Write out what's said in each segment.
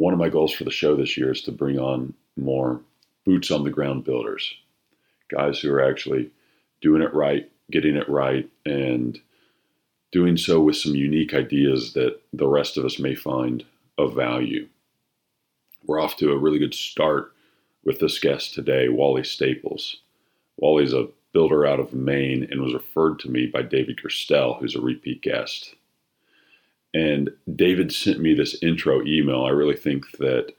one of my goals for the show this year is to bring on more boots on the ground builders, guys who are actually doing it right, getting it right, and doing so with some unique ideas that the rest of us may find of value. We're off to a really good start with this guest today, Wally Staples. Wally's a builder out of Maine and was referred to me by David Gerstel, who's a repeat guest. And David sent me this intro email. I really think that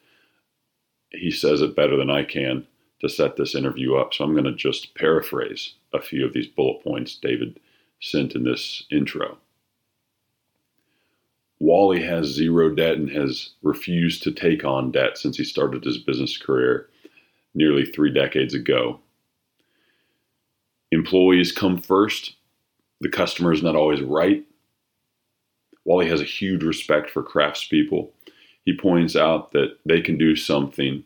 he says it better than I can to set this interview up. So I'm going to just paraphrase a few of these bullet points David sent in this intro. Wally has zero debt and has refused to take on debt since he started his business career nearly three decades ago. Employees come first. The customer is not always right. Wally has a huge respect for craftspeople. He points out that they can do something,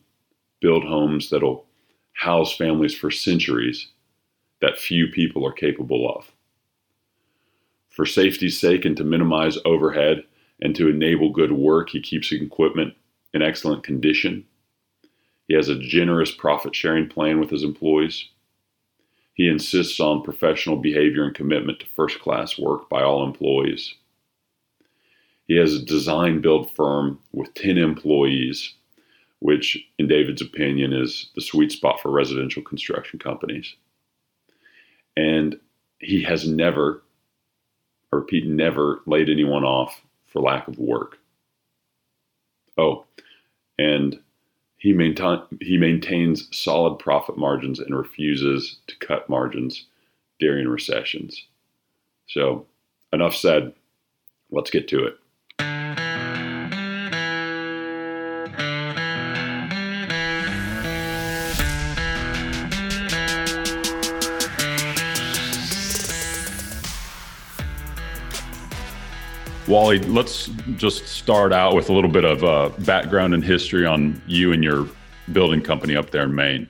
build homes that'll house families for centuries that few people are capable of. For safety's sake and to minimize overhead and to enable good work, he keeps equipment in excellent condition. He has a generous profit sharing plan with his employees. He insists on professional behavior and commitment to first class work by all employees. He has a design build firm with 10 employees, which, in David's opinion, is the sweet spot for residential construction companies. And he has never, I repeat, never laid anyone off for lack of work. Oh, and he, he maintains solid profit margins and refuses to cut margins during recessions. So, enough said. Let's get to it. Wally, let's just start out with a little bit of uh, background and history on you and your building company up there in Maine.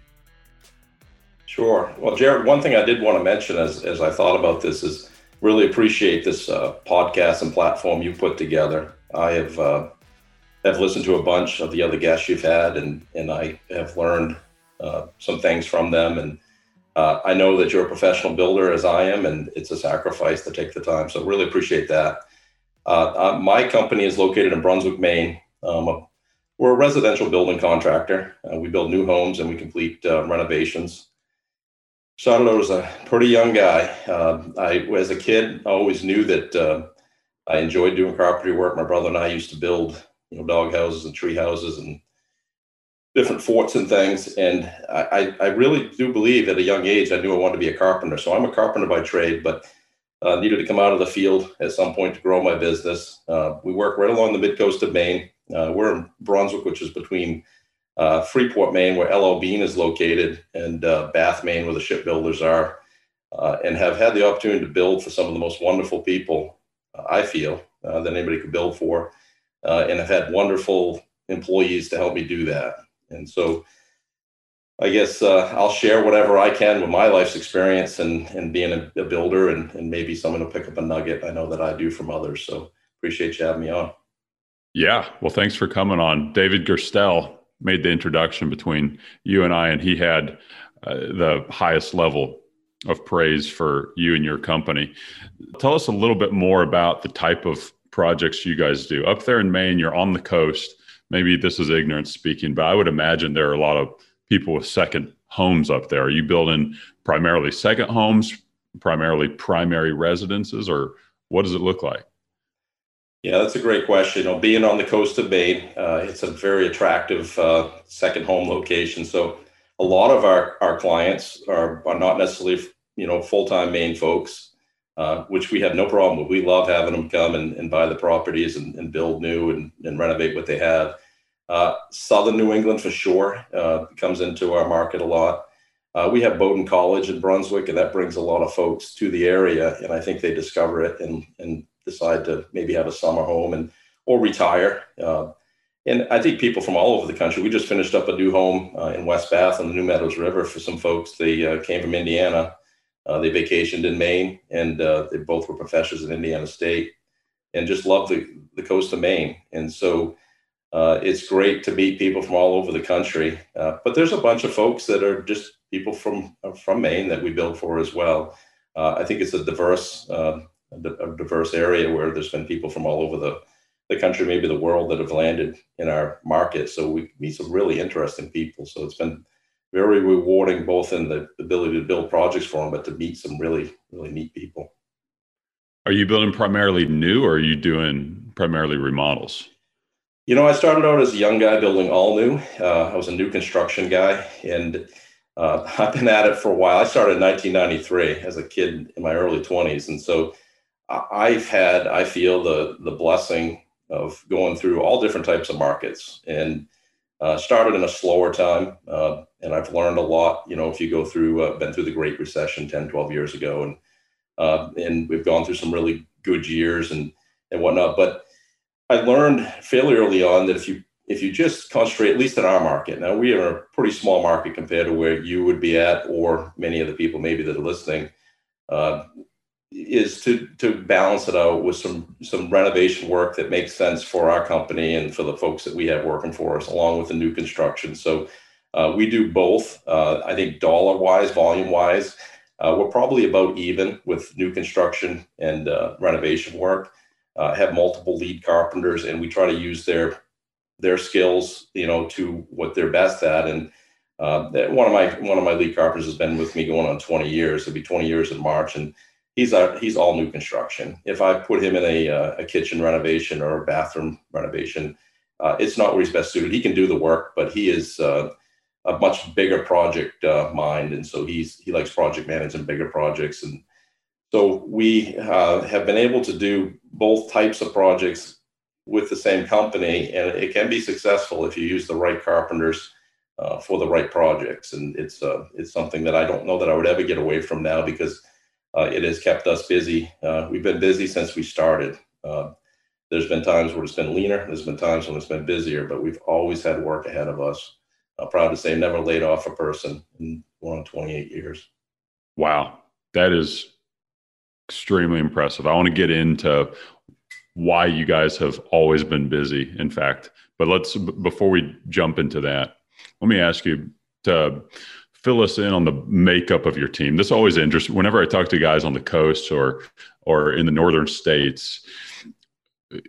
Sure. Well, Jared, one thing I did want to mention as, as I thought about this is really appreciate this uh, podcast and platform you put together. I have uh, have listened to a bunch of the other guests you've had, and and I have learned uh, some things from them. And uh, I know that you're a professional builder as I am, and it's a sacrifice to take the time. So really appreciate that. Uh, uh, my company is located in Brunswick, Maine. Um, we're a residential building contractor. Uh, we build new homes and we complete uh, renovations. Started was a pretty young guy. Uh, I, as a kid, I always knew that uh, I enjoyed doing carpentry work. My brother and I used to build, you know, dog houses and tree houses and different forts and things. And I, I really do believe at a young age I knew I wanted to be a carpenter. So I'm a carpenter by trade, but uh, needed to come out of the field at some point to grow my business. Uh, we work right along the mid coast of Maine. Uh, we're in Brunswick, which is between uh, Freeport, Maine, where LL Bean is located, and uh, Bath, Maine, where the shipbuilders are, uh, and have had the opportunity to build for some of the most wonderful people I feel that anybody could build for, and have had wonderful employees to help me do that. And so I guess uh, I'll share whatever I can with my life's experience and, and being a, a, builder, and, and maybe someone will pick up a nugget. I know that I do from others. So appreciate you having me on. Yeah. Well, thanks for coming on. David Gerstel made the introduction between you and I, and he had uh, the highest level of praise for you and your company. Tell us a little bit more about the type of projects you guys do. Up there in Maine, you're on the coast. Maybe this is ignorance speaking, but I would imagine there are a lot of people with second homes up there? Are you building primarily second homes, primarily primary residences, or what does it look like? Yeah, that's a great question. You know, being on the coast of Maine, uh, it's a very attractive uh, second home location. So a lot of our, our clients are, are not necessarily, you know, full-time Maine folks, uh, which we have no problem with. We love having them come and, and buy the properties and, and build new and, and renovate what they have. Uh, Southern New England for sure uh, comes into our market a lot. Uh, we have Bowdoin College in Brunswick, and that brings a lot of folks to the area. And I think they discover it and and decide to maybe have a summer home and or retire. Uh, and I think people from all over the country. We just finished up a new home uh, in West Bath on the New Meadows River for some folks. They uh, came from Indiana. they vacationed in Maine, and they both were professors at Indiana State, and just love the the coast of Maine. And so Uh, it's great to meet people from all over the country, uh, but there's a bunch of folks that are just people from from Maine that we build for as well. Uh, I think it's a diverse uh, a diverse area where there's been people from all over the the country, maybe the world, that have landed in our market. So we meet some really interesting people. So it's been very rewarding, both in the ability to build projects for them, but to meet some really really neat people. Are you building primarily new, or are you doing primarily remodels? You know, I started out as a young guy building all new. Uh, I was a new construction guy, and uh, I've been at it for a while. I started in 1993 as a kid in my early 20s, and so I've had, I feel, the the blessing of going through all different types of markets, and uh, started in a slower time, uh, and I've learned a lot. You know, if you go through, uh, been through the Great Recession 10, 12 years ago, and uh, and we've gone through some really good years and and whatnot, but I learned fairly early on that if you if you just concentrate, at least in our market, now we are a pretty small market compared to where you would be at, or many of the people maybe that are listening, uh, is to to balance it out with some some renovation work that makes sense for our company and for the folks that we have working for us, along with the new construction. So uh, we do both. Uh, I think dollar wise, volume wise, uh, we're probably about even with new construction and uh, renovation work uh, have multiple lead carpenters, and we try to use their their skills, you know, to what they're best at. And uh, one of my one of my lead carpenters has been with me going on 20 years. It'll be 20 years in March, and he's he's all new construction. If I put him in a uh, a kitchen renovation or a bathroom renovation, uh, it's not where he's best suited. He can do the work, but he is uh, a much bigger project uh, mind, and so he's he likes project managing bigger projects and so we uh, have been able to do both types of projects with the same company, and it can be successful if you use the right carpenters uh, for the right projects. And it's uh, it's something that I don't know that I would ever get away from now because uh, it has kept us busy. Uh, we've been busy since we started. Uh, there's been times where it's been leaner. There's been times when it's been busier, but we've always had work ahead of us. I'm proud to say, never laid off a person in one 28 years. Wow, that is extremely impressive. I want to get into why you guys have always been busy, in fact. But let's, before we jump into that, let me ask you to fill us in on the makeup of your team. This always interests whenever I talk to guys on the coast or or in the northern states.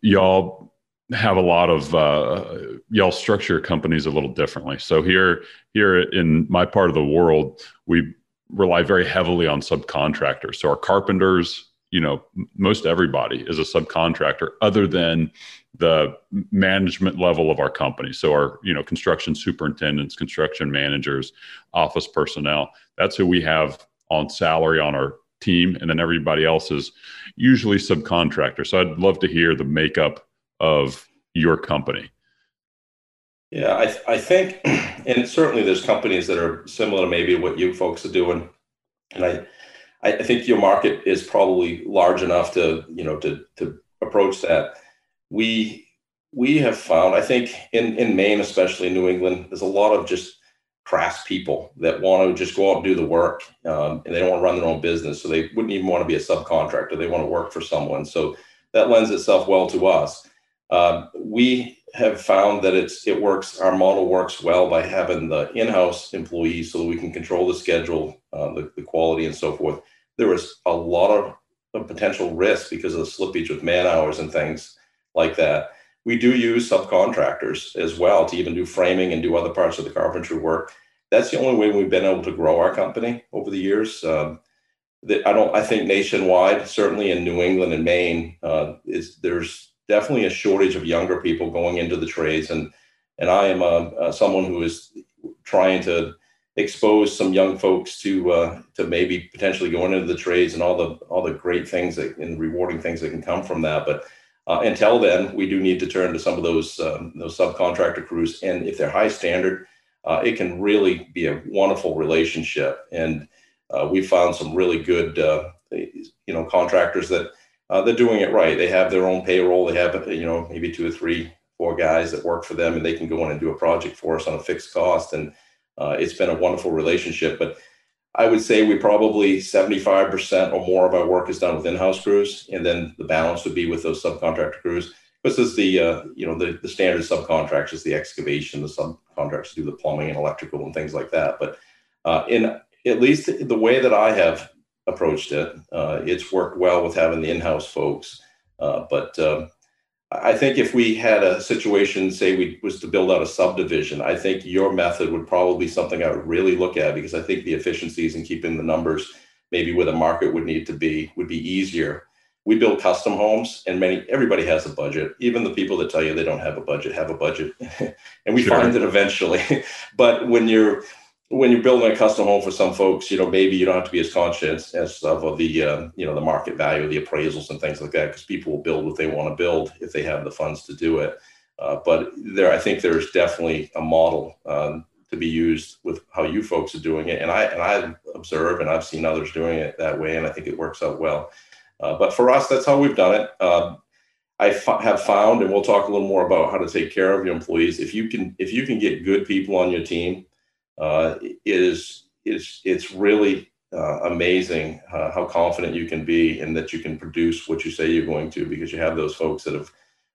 Y'all have a lot of uh, y'all structure companies a little differently. So here here in my part of the world, we rely very heavily on subcontractors. So our carpenters, you know, most everybody is a subcontractor other than the management level of our company. So our, you know, construction superintendents, construction managers, office personnel, that's who we have on salary on our team. And then everybody else is usually subcontractor. So I'd love to hear the makeup of your company. Yeah, I, th- I think, and certainly there's companies that are similar to maybe what you folks are doing, and I, I think your market is probably large enough to you know to to approach that. We we have found, I think, in in Maine, especially in New England, there's a lot of just crass people that want to just go out and do the work, um, and they don't want to run their own business, so they wouldn't even want to be a subcontractor. They want to work for someone, so that lends itself well to us. Um, we have found that it's it works. Our model works well by having the in-house employees, so that we can control the schedule, uh, the, the quality, and so forth. There is a lot of, of potential risk because of the slippage with man hours and things like that. We do use subcontractors as well to even do framing and do other parts of the carpentry work. That's the only way we've been able to grow our company over the years. Um, that I don't. I think nationwide, certainly in New England and Maine, uh, is there's definitely a shortage of younger people going into the trades, and and I am uh, uh, someone who is trying to expose some young folks to uh, to maybe potentially going into the trades and all the all the great things that, and rewarding things that can come from that. But uh, until then, we do need to turn to some of those um, those subcontractor crews, and if they're high standard, uh, it can really be a wonderful relationship. And uh, we found some really good you know contractors that uh, they're doing it right. They have their own payroll. They have, you know, maybe two or three, four guys that work for them, and they can go in and do a project for us on a fixed cost. And uh, it's been a wonderful relationship. But I would say we probably 75% or more of our work is done with in-house crews, and then the balance would be with those subcontractor crews. this is the uh, you know the, the standard subcontractors, the excavation, the subcontractors do the plumbing and electrical and things like that. But uh, in at least the way that I have approached it, uh, it's worked well with having the in-house folks. Uh, but um, I think if we had a situation, say we was to build out a subdivision, I think your method would probably be something I would really look at because I think the efficiencies in keeping the numbers maybe where the market would need to be would be easier. We build custom homes, and many everybody has a budget. Even the people that tell you they don't have a budget have a budget, and we sure. find it eventually. but when you're when you're building a custom home for some folks, you know, maybe you don't have to be as conscious as of the, uh, you know, the market value, the appraisals and things like that, because people will build what they want to build if they have the funds to do it. Uh, but there, I think there's definitely a model um, to be used with how you folks are doing it, and I and I observe and I've seen others doing it that way, and I think it works out well. Uh, but for us, that's how we've done it. Um, I f- have found, and we'll talk a little more about how to take care of your employees. If you can, if you can get good people on your team uh, is is it's really uh, amazing uh, how confident you can be and that you can produce what you say you're going to because you have those folks that have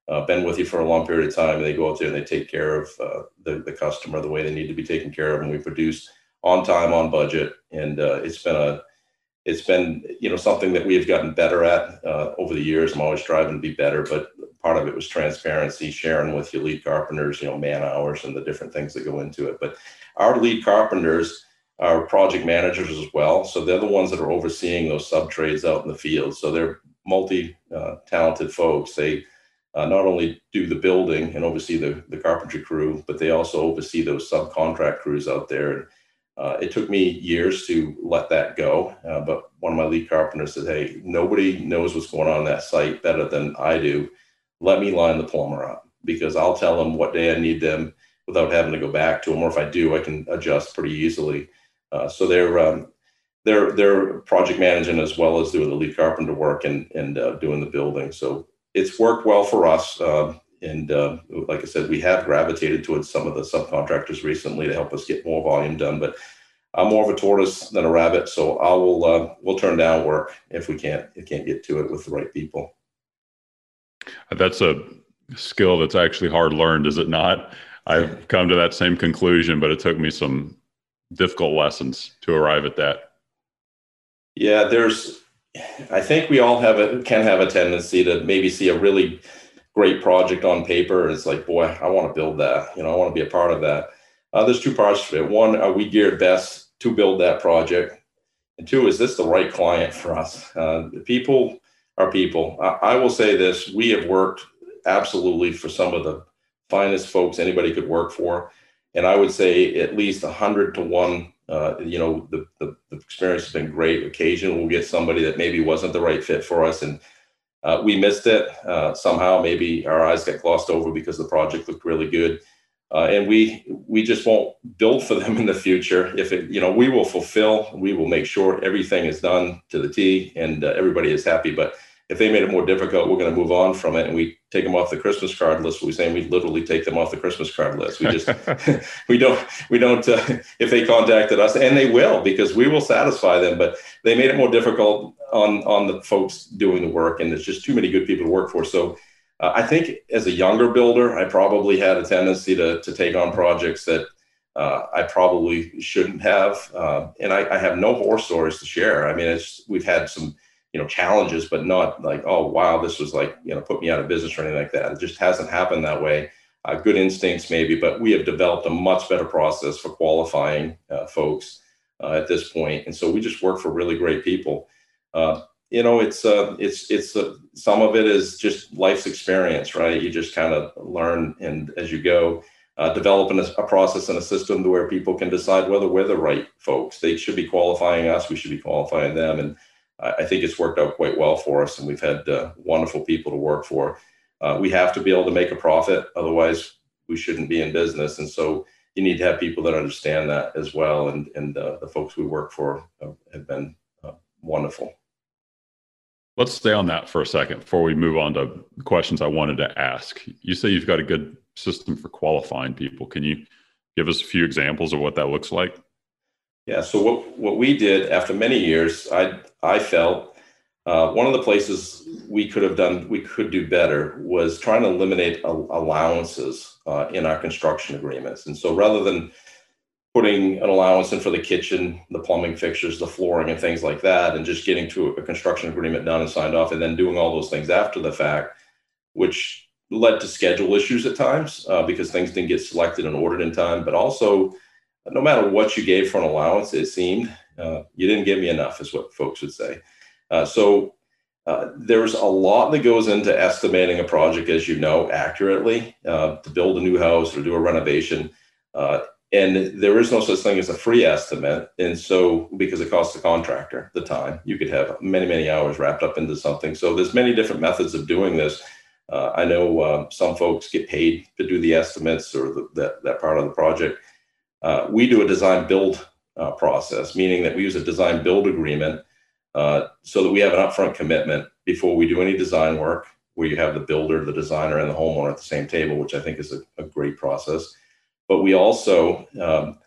uh, been with you for a long period of time. And they go out there and they take care of uh, the, the customer the way they need to be taken care of and we produce on time on budget and uh, it's been a it's been you know something that we have gotten better at uh, over the years. I'm always striving to be better but part of it was transparency sharing with your lead carpenters you know man hours and the different things that go into it. But our lead carpenters are project managers as well. So they're the ones that are overseeing those sub trades out in the field. So they're multi uh, talented folks. They uh, not only do the building and oversee the, the carpentry crew, but they also oversee those subcontract crews out there. And uh, it took me years to let that go. Uh, but one of my lead carpenters said, Hey, nobody knows what's going on in that site better than I do. Let me line the plumber up because I'll tell them what day I need them without having to go back to them. Or if I do, I can adjust pretty easily. Uh, so they're um, they're they're project managing as well as doing the lead carpenter work and and uh, doing the building. So it's worked well for us. Uh, and like I said, we have gravitated towards some of the subcontractors recently to help us get more volume done. But I'm more of a tortoise than a rabbit, so I will uh, we'll turn down work if we can't if can't get to it with the right people. That's a skill that's actually hard learned, is it not? I've come to that same conclusion, but it took me some difficult lessons to arrive at that. Yeah, there's, I think we all have a, can have a tendency to maybe see a really great project on paper. And it's like, boy, I want to build that. You know, I want to be a part of that. Uh, there's two parts to it. One, are we geared best to build that project? And two, is this the right client for us? Uh, people are people. I, I will say this: we have worked absolutely for some of the finest folks anybody could work for. And I would say at least 100 to 1, uh, you know, the, the, the, experience has been great. Occasionally we'll get somebody that maybe wasn't the right fit for us and uh, we missed it. Uh, somehow maybe our eyes got glossed over because the project looked really good. Uh, and we we just won't build for them in the future. If it, you know, we will fulfill, we will make sure everything is done to the T and uh, everybody is happy. But if they made it more difficult, we're going to move on from it and we take them off the Christmas card list. We're saying we literally take them off the Christmas card list. We just we don't we don't uh, if they contacted us and they will because we will satisfy them. But they made it more difficult on on the folks doing the work, and there's just too many good people to work for. So. Uh, I think as a younger builder, I probably had a tendency to, to take on projects that uh, I probably shouldn't have. Uh, and I, I, have no horror stories to share. I mean, it's, we've had some you know challenges but not like oh wow this was like you know put me out of business or anything like that. It just hasn't happened that way. Uh, good instincts maybe but we have developed a much better process for qualifying uh, folks uh, at this point. And so we just work for really great people. Uh, you know it's uh, it's it's uh, some of it is just life's experience right? You just kind of learn and as you go developing a, a process and a system where people can decide whether we're the right folks. They should be qualifying us. We should be qualifying them. And I think it's worked out quite well for us, and we've had uh, wonderful people to work for. Uh, we have to be able to make a profit, otherwise we shouldn't be in business. And so you need to have people that understand that as well. And and uh, the folks we work for have been uh, wonderful. Let's stay on that for a second before we move on to questions I wanted to ask. You say you've got a good system for qualifying people. Can you give us a few examples of what that looks like? Yeah. So what what we did after many years, I I felt Uh, one of the places we could have done, we could do better, was trying to eliminate allowances uh, in our construction agreements. And so, rather than putting an allowance in for the kitchen, the plumbing fixtures, the flooring, and things like that, and just getting to a construction agreement done and signed off, and then doing all those things after the fact, which led to schedule issues at times uh, because things didn't get selected and ordered in time. But also, no matter what you gave for an allowance, it seemed uh, you didn't give me enough, is what folks would say. Uh, so uh, there's a lot that goes into estimating a project, as you know, accurately uh, to build a new house or do a renovation. Uh, and there is no such thing as a free estimate. And so, because it costs the contractor the time, you could have many, many hours wrapped up into something. So, there's many different methods of doing this. Uh, I know some folks get paid to do the estimates or the, that, that part of the project. Uh, we do a design build uh, process, meaning that we use a design build agreement uh, so that we have an upfront commitment before we do any design work, where you have the builder, the designer, and the homeowner at the same table, which I think is a, a great process. But we also um,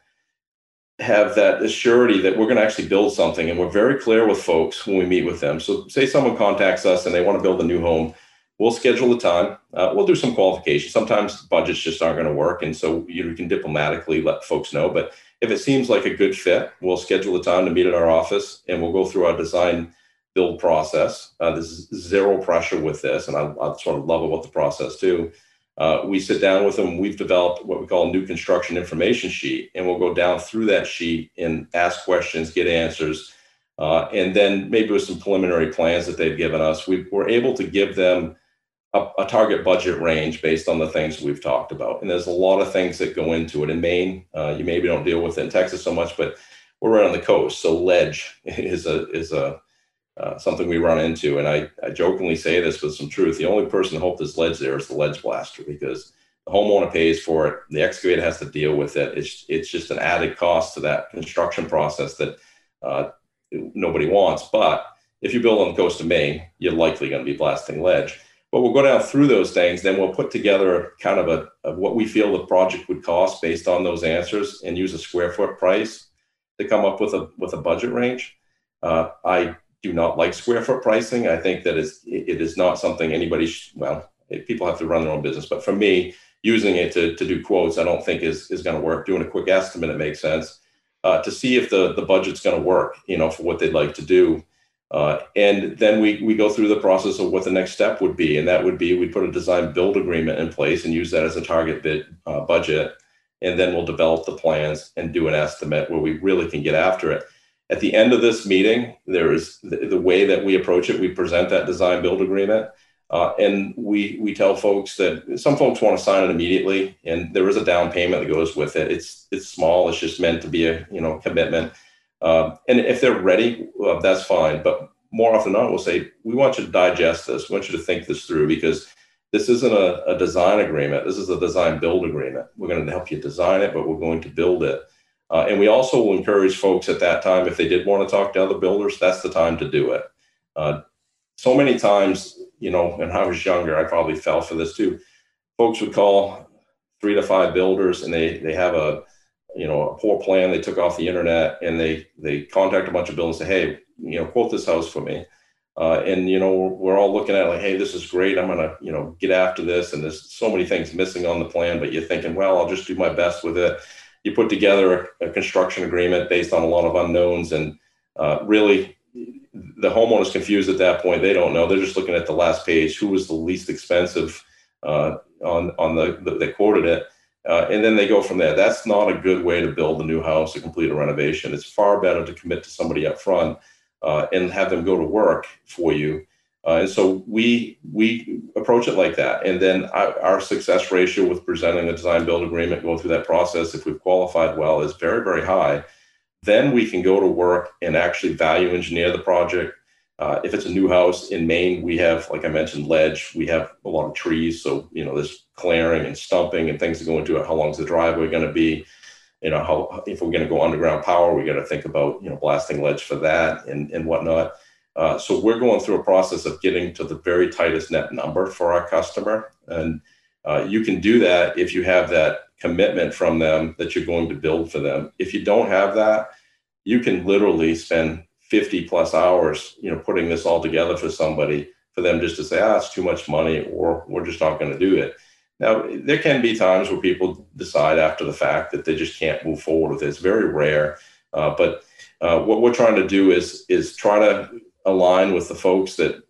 have that surety that we're going to actually build something and we're very clear with folks when we meet with them. So say someone contacts us and they want to build a new home we'll schedule the time. Uh, we'll do some qualification sometimes budgets just aren't going to work and so you can diplomatically let folks know but if it seems like a good fit we'll schedule the time to meet at our office and we'll go through our design build process. Uh, there's zero pressure with this and I, I sort of love about the process too. Uh, we sit down with them. We've developed what we call a new construction information sheet, and we'll go down through that sheet and ask questions, get answers, uh, and then maybe with some preliminary plans that they've given us, we, are able to give them a, a, target budget range based on the things we've talked about. And there's a lot of things that go into it. In Maine, uh, you maybe don't deal with it in Texas so much, but we're right on the coast, so ledge is a is a uh, something we run into. And I, I jokingly say this with some truth. The only person who hope there's ledge there is the ledge blaster because the homeowner pays for it. The excavator has to deal with it. It's, it's just an added cost to that construction process that uh, nobody wants. But if you build on the coast of Maine, you're likely going to be blasting ledge. But we'll go down through those things, then we'll put together kind of a of what we feel the project would cost based on those answers, and use a square foot price to come up with a with a budget range. Uh, I do not like square foot pricing. I think that is it is not something anybody sh- well people have to run their own business, but for me, using it to, to do quotes, I don't think is is going to work. Doing a quick estimate, it makes sense uh, to see if the the budget's going to work, you know, for what they'd like to do. Uh, and then we we go through the process of what the next step would be, and that would be we put a design build agreement in place and use that as a target bid uh, budget, and then we'll develop the plans and do an estimate where we really can get after it at the end of this meeting, there is the, the way that we approach it. We present that design build agreement, uh, and we we tell folks that some folks want to sign it immediately, and there is a down payment that goes with it. It's it's small. It's just meant to be a you know commitment. Um, and if they're ready, well, that's fine. But more often than not, we'll say we want you to digest this. We want you to think this through because this isn't a, a design agreement. This is a design build agreement. We're going to help you design it, but we're going to build it. Uh, and we also will encourage folks at that time, if they did want to talk to other builders, that's the time to do it. Uh, so many times, you know, when I was younger, I probably fell for this too. Folks would call three to five builders and they, they have a, you know, a poor plan they took off the internet and they, they contact a bunch of builders and say, hey, you know, quote this house for me. Uh, and you know we're all looking at like hey this is great. I'm gonna you know get after this. And there's so many things missing on the plan but you're thinking well i'll just do my best with it. You put together a, a construction agreement based on a lot of unknowns and uh, really the homeowner's confused at that point. They don't know. They're just looking at the last page. Who was the least expensive uh, on on the, the they quoted it uh, and then they go from there that's not a good way to build a new house or complete a renovation it's far better to commit to somebody up front uh, and have them go to work for you uh, and so we we approach it like that. And then our, our, success ratio with presenting a design build agreement, going through that process, if we've qualified well, is very, very high. Then we can go to work and actually value engineer the project. Uh, if it's a new house in Maine, we have, like I mentioned, ledge. We have a lot of trees, so you know there's clearing and stumping and things that go into it. How long is the driveway going to be? You know, how if we're going to go underground power, we got to think about you know blasting ledge for that and and whatnot. Uh, so we're going through a process of getting to the very tightest net number for our customer. And uh, you can do that if you have that commitment from them that you're going to build for them. If you don't have that, you can literally spend 50 plus hours, you know, putting this all together for somebody, for them just to say, ah, it's too much money, or we're just not going to do it. Now, there can be times where people decide after the fact that they just can't move forward with it. It's very rare, uh, but uh, what we're trying to do is is try to align with the folks that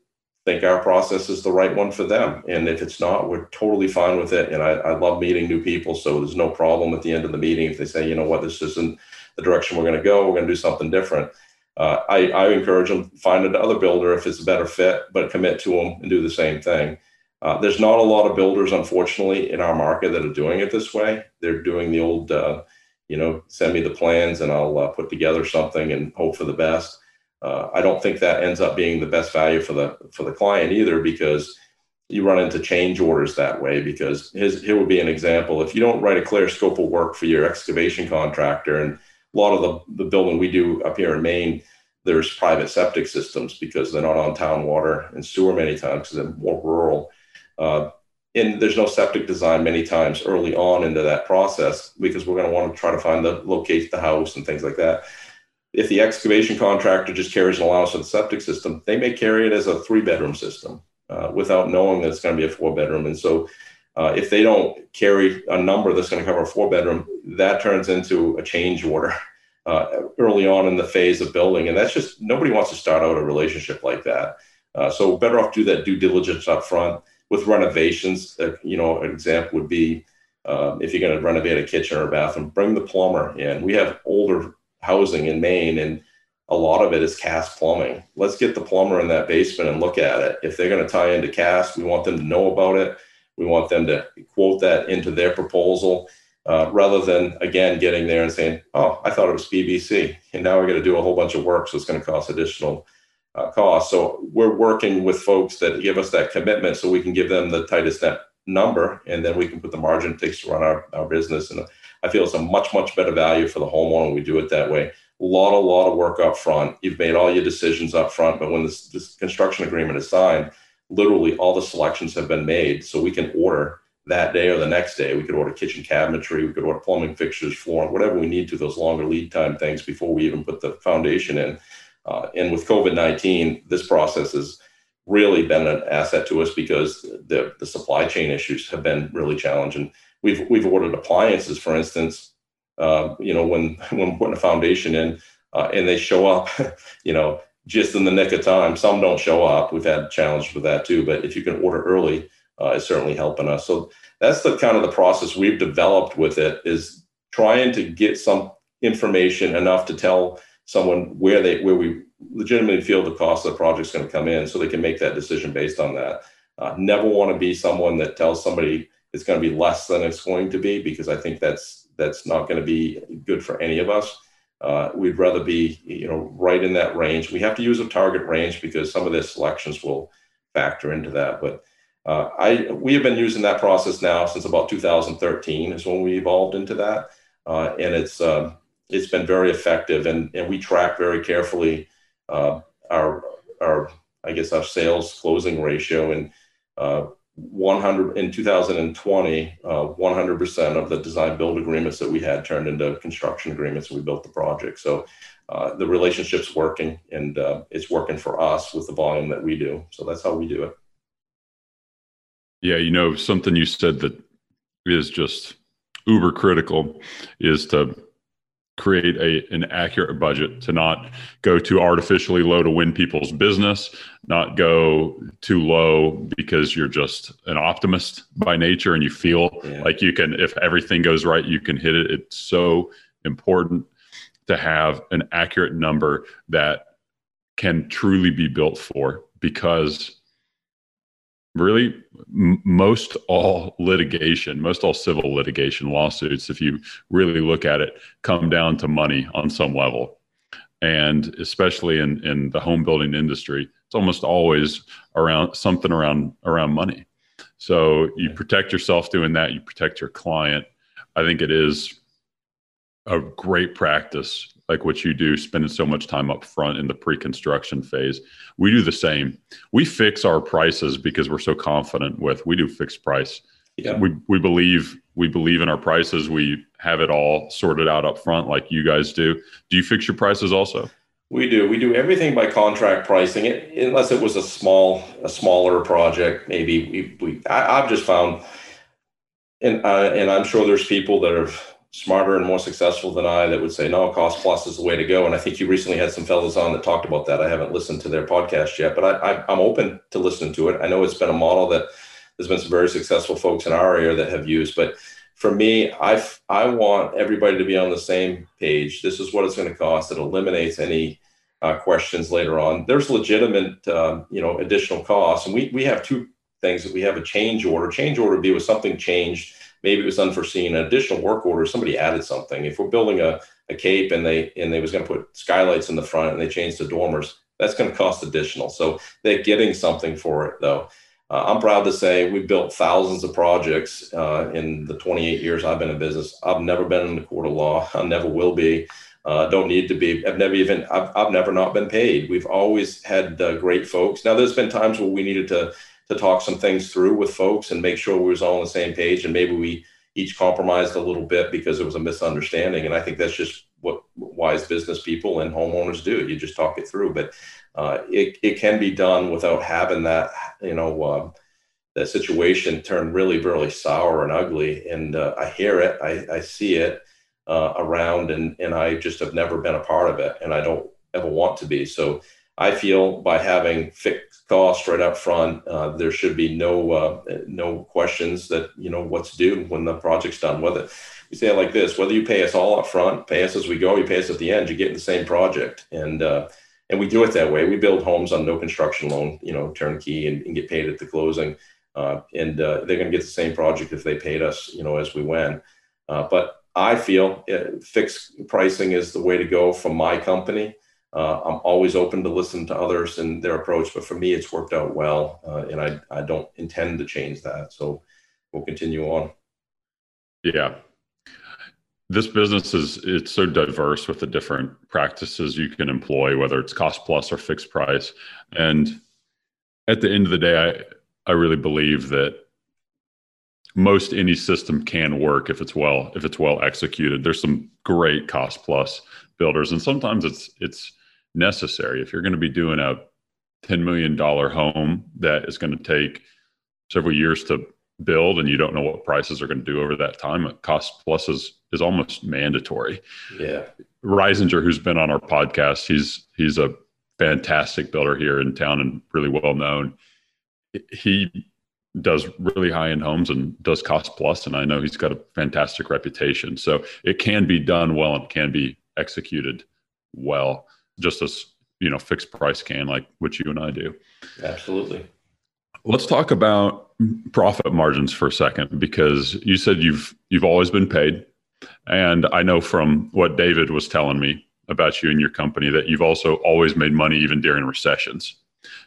think our process is the right one for them. And if it's not, we're totally fine with it. And I, I love meeting new people, so there's no problem at the end of the meeting if they say, you know what, this isn't the direction we're going to go. We're going to do something different. Uh, I, I encourage them to find another builder if it's a better fit, but commit to them and do the same thing. Uh, there's not a lot of builders, unfortunately, in our market that are doing it this way. They're doing the old, uh, you know, send me the plans and I'll uh, put together something and hope for the best. Uh, I don't think that ends up being the best value for the for the client either, because you run into change orders that way. Because his, here would be an example: if you don't write a clear scope of work for your excavation contractor, and a lot of the, the building we do up here in Maine, there's private septic systems because they're not on town water and sewer many times because they're more rural. Uh, and there's no septic design many times early on into that process because we're going to want to try to find the locate the house and things like that. If the excavation contractor just carries an allowance for the septic system, they may carry it as a three bedroom system uh, without knowing that it's going to be a four bedroom. And so, uh, if they don't carry a number that's going to cover a four bedroom, that turns into a change order uh, early on in the phase of building. And that's just nobody wants to start out a relationship like that. Uh, so, better off do that due diligence up front with renovations, uh, you know, an example would be um, if you're going to renovate a kitchen or a bathroom, bring the plumber in. We have older housing in Maine, and a lot of it is cast plumbing. Let's get the plumber in that basement and look at it. If they're going to tie into cast, we want them to know about it. We want them to quote that into their proposal. Uh, rather than again getting there and saying, "Oh, I thought it was PVC," and now we're going to do a whole bunch of work, so it's going to cost additional uh, cost. So we're working with folks that give us that commitment so we can give them the tightest net number and then we can put the margin it takes to run our, our business. And I feel it's a much, much better value for the homeowner when we do it that way. A lot, a lot of work up front. You've made all your decisions up front, but when this, this construction agreement is signed, literally all the selections have been made. So we can order that day or the next day. We could order kitchen cabinetry, we could order plumbing fixtures, flooring, whatever we need to, those longer lead time things before we even put the foundation in. Uh, and with COVID 19, this process has really been an asset to us because the, the supply chain issues have been really challenging. We've, we've ordered appliances, for instance, uh, you know, when, when putting a foundation in uh, and they show up, you know, just in the nick of time. Some don't show up. We've had challenges with that too, but if you can order early, uh, it's certainly helping us. So that's the kind of the process we've developed with it is trying to get some information enough to tell someone where they where we legitimately feel the cost of the project is going to come in so they can make that decision based on that. Uh, never want to be someone that tells somebody it's going to be less than it's going to be because i think that's that's not going to be good for any of us. Uh, we'd rather be you know right in that range. We have to use a target range because some of the selections will factor into that but uh, I we have been using that process now since about 2013 is when we evolved into that, uh, and it's um, it's been very effective and, and we track very carefully uh, our our I guess our sales closing ratio and uh, 100 in 2020 uh, 100% of the design build agreements that we had turned into construction agreements and we built the project. So uh, the relationship's working and uh, it's working for us with the volume that we do. So that's how we do it. Yeah you know something you said that is just uber critical is to create a an accurate budget to not go too artificially low to win people's business not go too low because you're just an optimist by nature and you feel yeah. like you can if everything goes right you can hit it it's so important to have an accurate number that can truly be built for because really m- most all litigation most all civil litigation lawsuits if you really look at it come down to money on some level. And especially in in the home building industry it's almost always around something around around money. So you protect yourself doing that you protect your client. I think it is a great practice like what you do, spending so much time up front in the pre-construction phase. We do the same. We fix our prices because we're so confident with we do fixed price. Yeah. We we believe we believe in our prices. We have it all sorted out up front like you guys do. Do you fix your prices also? We do. We do everything by contract pricing, it, unless it was a small, a smaller project. Maybe we, we I, have just found, and uh, and I'm sure there's people that are smarter and more successful than I that would say no, cost plus is the way to go. And I think you recently had some fellows on that talked about that. I haven't listened to their podcast yet, but I, I'm open to listening to it. I know it's been a model that there's been some very successful folks in our area that have used, but for me, I I want everybody to be on the same page. This is what it's going to cost. It eliminates any uh, questions later on. There's legitimate, um, you know, additional costs, and we we have two things. That we have a change order. Change order would be with something changed. Maybe it was unforeseen. An additional work order. Somebody added something. If we're building a, a cape and they and they was going to put skylights in the front and they changed the dormers, that's going to cost additional. So they're getting something for it though. Uh, I'm proud to say we've built thousands of projects uh, in the 28 years I've been in business. I've never been in the court of law. I never will be. Uh, don't need to be. I've never even. I've, I've never not been paid. We've always had uh, great folks. Now there's been times where we needed to to talk some things through with folks and make sure we was all on the same page, and maybe we each compromised a little bit because it was a misunderstanding. And I think that's just what wise business people and homeowners do. You just talk it through. But uh, it, it can be done without having that, you know, uh, that situation turn really, really sour and ugly. And uh, I hear it, I, I see it uh, around, and, and I just have never been a part of it, and I don't ever want to be. So I feel by having fixed costs right up front, uh, there should be no uh, no questions that you know what's due when the project's done. Whether we say it like this, whether you pay us all up front, pay us as we go, you pay us at the end, you get the same project. And and we do it that way. We build homes on no construction loan, you know, turnkey, and, and get paid at the closing. Uh, and uh, they're going to get the same project if they paid us, you know, as we went. Uh, but I feel uh, fixed pricing is the way to go from my company. Uh, I'm always open to listen to others and their approach, but for me, it's worked out well, uh, and I I don't intend to change that. So we'll continue on. Yeah, this business is it's so diverse with the different practices you can employ whether it's cost plus or fixed price and at the end of the day i i really believe that most any system can work if it's well if it's well executed there's some great cost plus builders and sometimes it's it's necessary. If you're going to be doing a 10 million dollar home that is going to take several years to build and you don't know what prices are going to do over that time cost plus is is almost mandatory. Yeah. Reisinger, who's been on our podcast he's he's a fantastic builder here in town and really well known. He does really high end homes and does cost plus and i know he's got a fantastic reputation. So it can be done well and can be executed well just as you know fixed price can like what you and i do absolutely Let's talk about profit margins for a second because you said you've you've always been paid, and I know from what David was telling me about you and your company that you've also always made money even during recessions.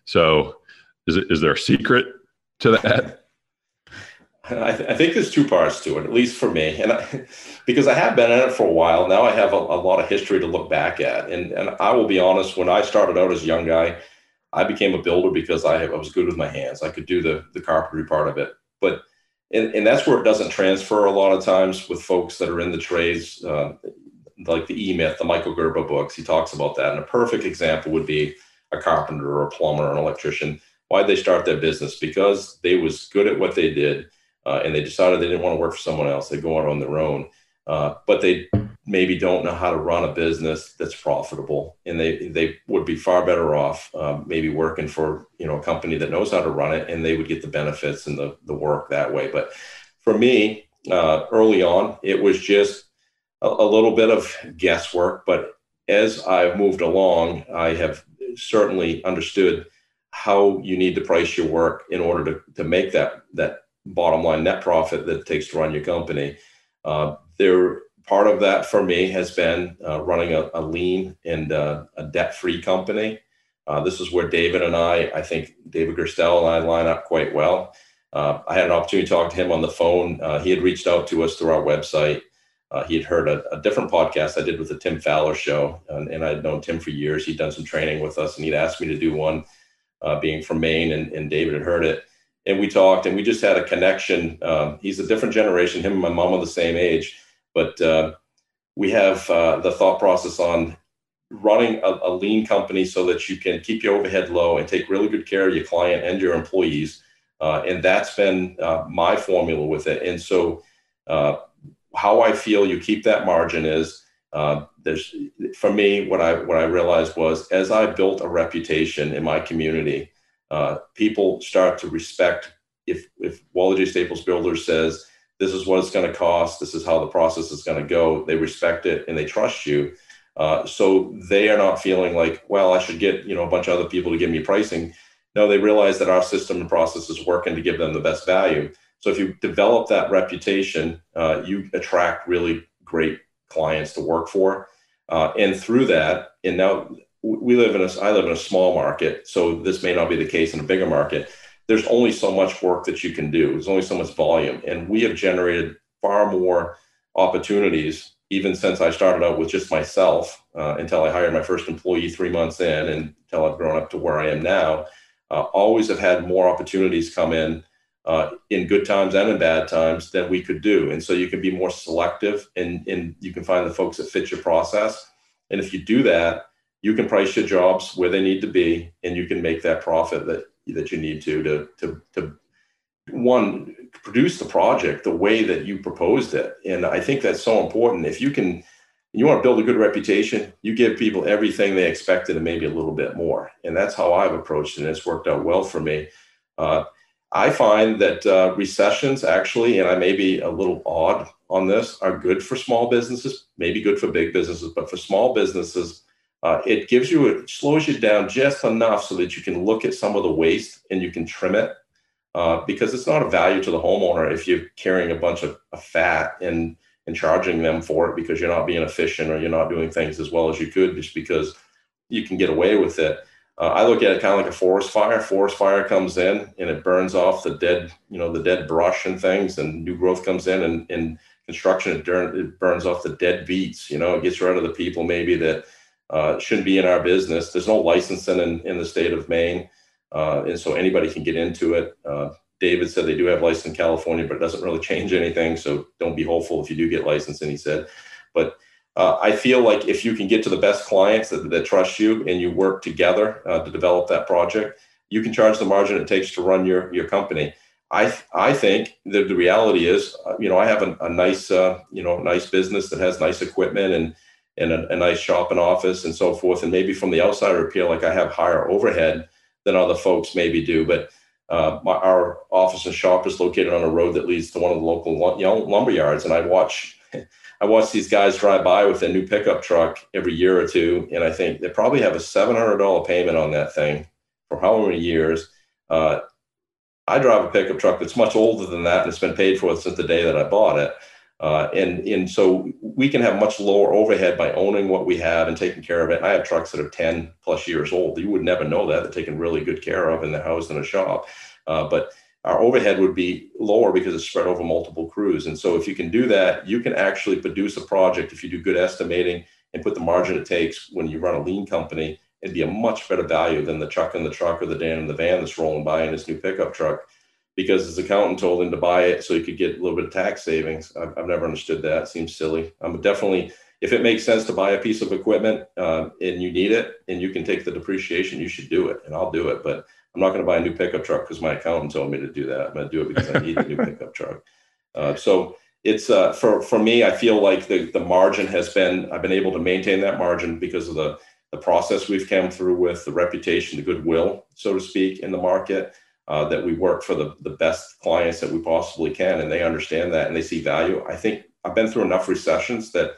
So, is it, is there a secret to that? I, th- I, think there's two parts to it, at least for me, and I, because I have been in it for a while now, I have a, a lot of history to look back at. And and I will be honest, when I started out as a young guy, I became a builder because I, I was good with my hands. I could do the the carpentry part of it, but and, and that's where it doesn't transfer a lot of times with folks that are in the trades, uh, like the E Myth, the Michael Gerber books. He talks about that, and a perfect example would be a carpenter or a plumber or an electrician. Why did they start their business? Because they was good at what they did, uh, and they decided they didn't want to work for someone else. They go out on their own, uh, but they maybe don't know how to run a business that's profitable and they they would be far better off um, maybe working for you know a company that knows how to run it and they would get the benefits and the, the work that way but for me uh, early on it was just a, a, little bit of guesswork but as i've moved along i have certainly understood how you need to price your work in order to, to make that that bottom line net profit that it takes to run your company uh, there part of that for me has been uh, running a, a, lean and uh, a debt-free company. Uh, this is where David and I, I think David Gerstel and I line up quite well. Uh, I had an opportunity to talk to him on the phone. Uh, he had reached out to us through our website. He had heard a, a, different podcast I did with the Tim Fowler show, and, and I'd known Tim for years. He'd done some training with us, and he'd asked me to do one, being from Maine, and, and David had heard it and we talked and we just had a connection. Um, he's a different generation. Him and my mom are the same age, but uh, we have uh, the thought process on running a, a, lean company so that you can keep your overhead low and take really good care of your client and your employees. Uh, and that's been uh, my formula with it. And so, uh, how I feel you keep that margin is uh, there's for me what I what I realized was as I built a reputation in my community, uh, people start to respect if if Wally J Staples Builders says this is what it's going to cost, this is how the process is going to go, they respect it and they trust you. Uh, so they are not feeling like, well, I should get you know a bunch of other people to give me pricing. No, they realize that our system and process is working to give them the best value. So if you develop that reputation, uh, you attract really great clients to work for, uh, and through that, and now we live in a I live in a small market, so this may not be the case in a bigger market. There's only so much work that you can do. There's only so much volume, and we have generated far more opportunities even since I started out with just myself uh, until I hired my first employee three months in, and until I've grown up to where I am now. Uh, always have had more opportunities come in uh, in good times and in bad times than we could do. And so you can be more selective and, and you can find the folks that fit your process. And if you do that, you can price your jobs where they need to be and you can make that profit that that you need to to to, to one produce the project the way that you proposed it. And I think that's so important. If you can you want to build a good reputation, you give people everything they expected and maybe a little bit more. And that's how I've approached it. And it's worked out well for me. Uh, I find that uh, recessions actually, and I may be a little odd on this, are good for small businesses, maybe good for big businesses, but for small businesses, uh, it gives you, it slows you down just enough so that you can look at some of the waste and you can trim it. Uh, because it's not a value to the homeowner if you're carrying a bunch of, of fat and and charging them for it because you're not being efficient or you're not doing things as well as you could just because you can get away with it. Uh, I look at it kind of like a forest fire. Forest fire comes in and it burns off the dead, you know, the dead brush and things, and new growth comes in. And in construction, it, it burns off the dead beats. You know, it gets rid of the people maybe that uh, shouldn't be in our business. There's no licensing in, in the state of Maine, uh, and so anybody can get into it. Uh, David said they do have license in California, but it doesn't really change anything. So don't be hopeful if you do get licensed. And he said, but uh, I feel like if you can get to the best clients that, that trust you and you work together uh, to develop that project, you can charge the margin it takes to run your your company. I I think that the reality is, uh, you know, I have a, a nice you know nice business that has nice equipment and and a, a, nice shop and office and so forth. And maybe from the outsider appeal, like I have higher overhead than other folks maybe do, but uh, my, our office and shop is located on a road that leads to one of the local lumber yards, and I watch I watch these guys drive by with a new pickup truck every year or two, and I think they probably have a seven hundred dollar payment on that thing for how many years. Uh, I drive a pickup truck that's much older than that, and it's been paid for since the day that I bought it. Uh, and and so we can have much lower overhead by owning what we have and taking care of it. And I have trucks that are ten plus years old. You would never know that they're taken really good care of in the house in a shop. Uh, but our overhead would be lower because it's spread over multiple crews. And so if you can do that, you can actually produce a project if you do good estimating and put the margin it takes when you run a lean company, it'd be a much better value than the Chuck in the truck or the Dan in the van that's rolling by in his new pickup truck because his accountant told him to buy it so he could get a little bit of tax savings. I've, I've never understood that. It seems silly. I'm definitely, if it makes sense to buy a piece of equipment uh, and you need it and you can take the depreciation, you should do it and I'll do it. But I'm not going to buy a new pickup truck because my accountant told me to do that. I'm going to do it because I need a new pickup truck. Uh, so it's uh, for for me. I feel like the the margin has been. I've been able to maintain that margin because of the the process we've come through with, the reputation, the goodwill, so to speak, in the market. Uh, that we work for the the best clients that we possibly can, and they understand that and they see value. I think I've been through enough recessions that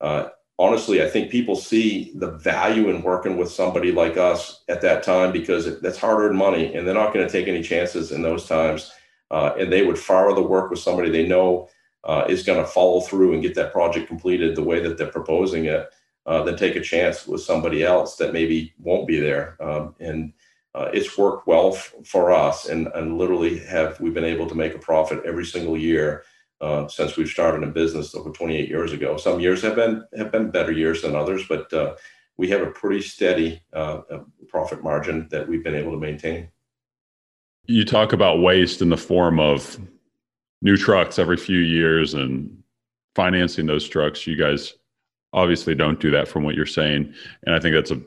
uh, honestly, I think people see the value in working with somebody like us at that time because that's hard earned money and they're not going to take any chances in those times. Uh, and they would far rather work with somebody they know uh, is going to follow through and get that project completed the way that they're proposing it uh, than take a chance with somebody else that maybe won't be there. Um, and uh, it's worked well f- for us and, and literally have we've been able to make a profit every single year uh, since we've started in business over 28 years ago. Some years have been have been better years than others, but uh, we have a pretty steady uh, uh, profit margin that we've been able to maintain. You talk about waste in the form of new trucks every few years and financing those trucks. You guys obviously don't do that from what you're saying. And I think that's a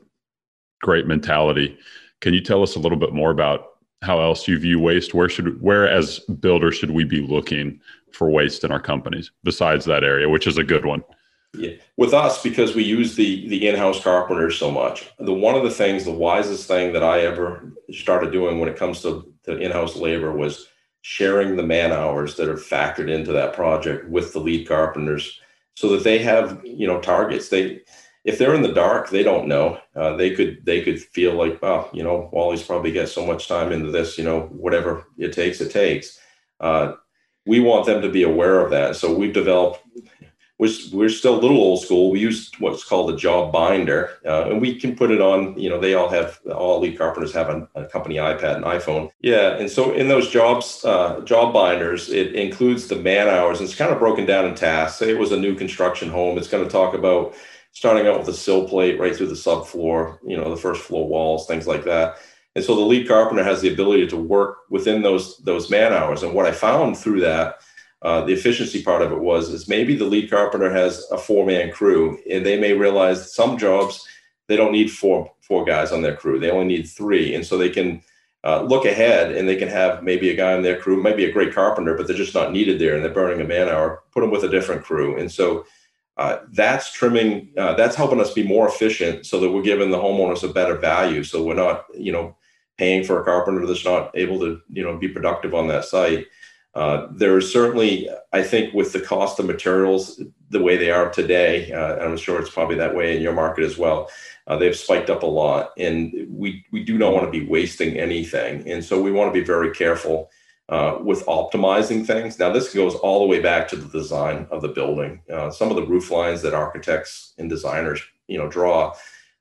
great mentality. Can you tell us a little bit more about how else you view waste? Where should where as builders should we be looking for waste in our companies besides that area, which is a good one? Yeah. With us, because we use the the in-house carpenters so much, the one of the things, the wisest thing that I ever started doing when it comes to, to in-house labor was sharing the man hours that are factored into that project with the lead carpenters so that they have you know targets they if they're in the dark they don't know uh, they could they could feel like oh you know wally's probably got so much time into this you know whatever it takes it takes uh, we want them to be aware of that so we've developed we're, we're still a little old school. We use what's called a job binder, uh, and we can put it on. You know, they all have all lead carpenters have a, a company iPad and iPhone. Yeah, and so in those jobs uh, job binders, it includes the man hours. It's kind of broken down in tasks. Say it was a new construction home. It's going to talk about starting out with a sill plate right through the subfloor. You know, the first floor walls, things like that. And so the lead carpenter has the ability to work within those those man hours. And what I found through that uh, the efficiency part of it was is maybe the lead carpenter has a four man crew and they may realize some jobs they don't need four four guys on their crew they only need three and so they can uh, look ahead and they can have maybe a guy on their crew maybe a great carpenter but they're just not needed there and they're burning a man hour put them with a different crew and so uh, that's trimming uh, that's helping us be more efficient so that we're giving the homeowners a better value. So we're not you know paying for a carpenter that's not able to you know be productive on that site. Uh, there is certainly, I think, with the cost of materials the way they are today, uh, I'm sure it's probably that way in your market as well. Uh, they've spiked up a lot, and we we do not want to be wasting anything, and so we want to be very careful uh, with optimizing things. Now, this goes all the way back to the design of the building. Uh, some of the roof lines that architects and designers, you know, draw,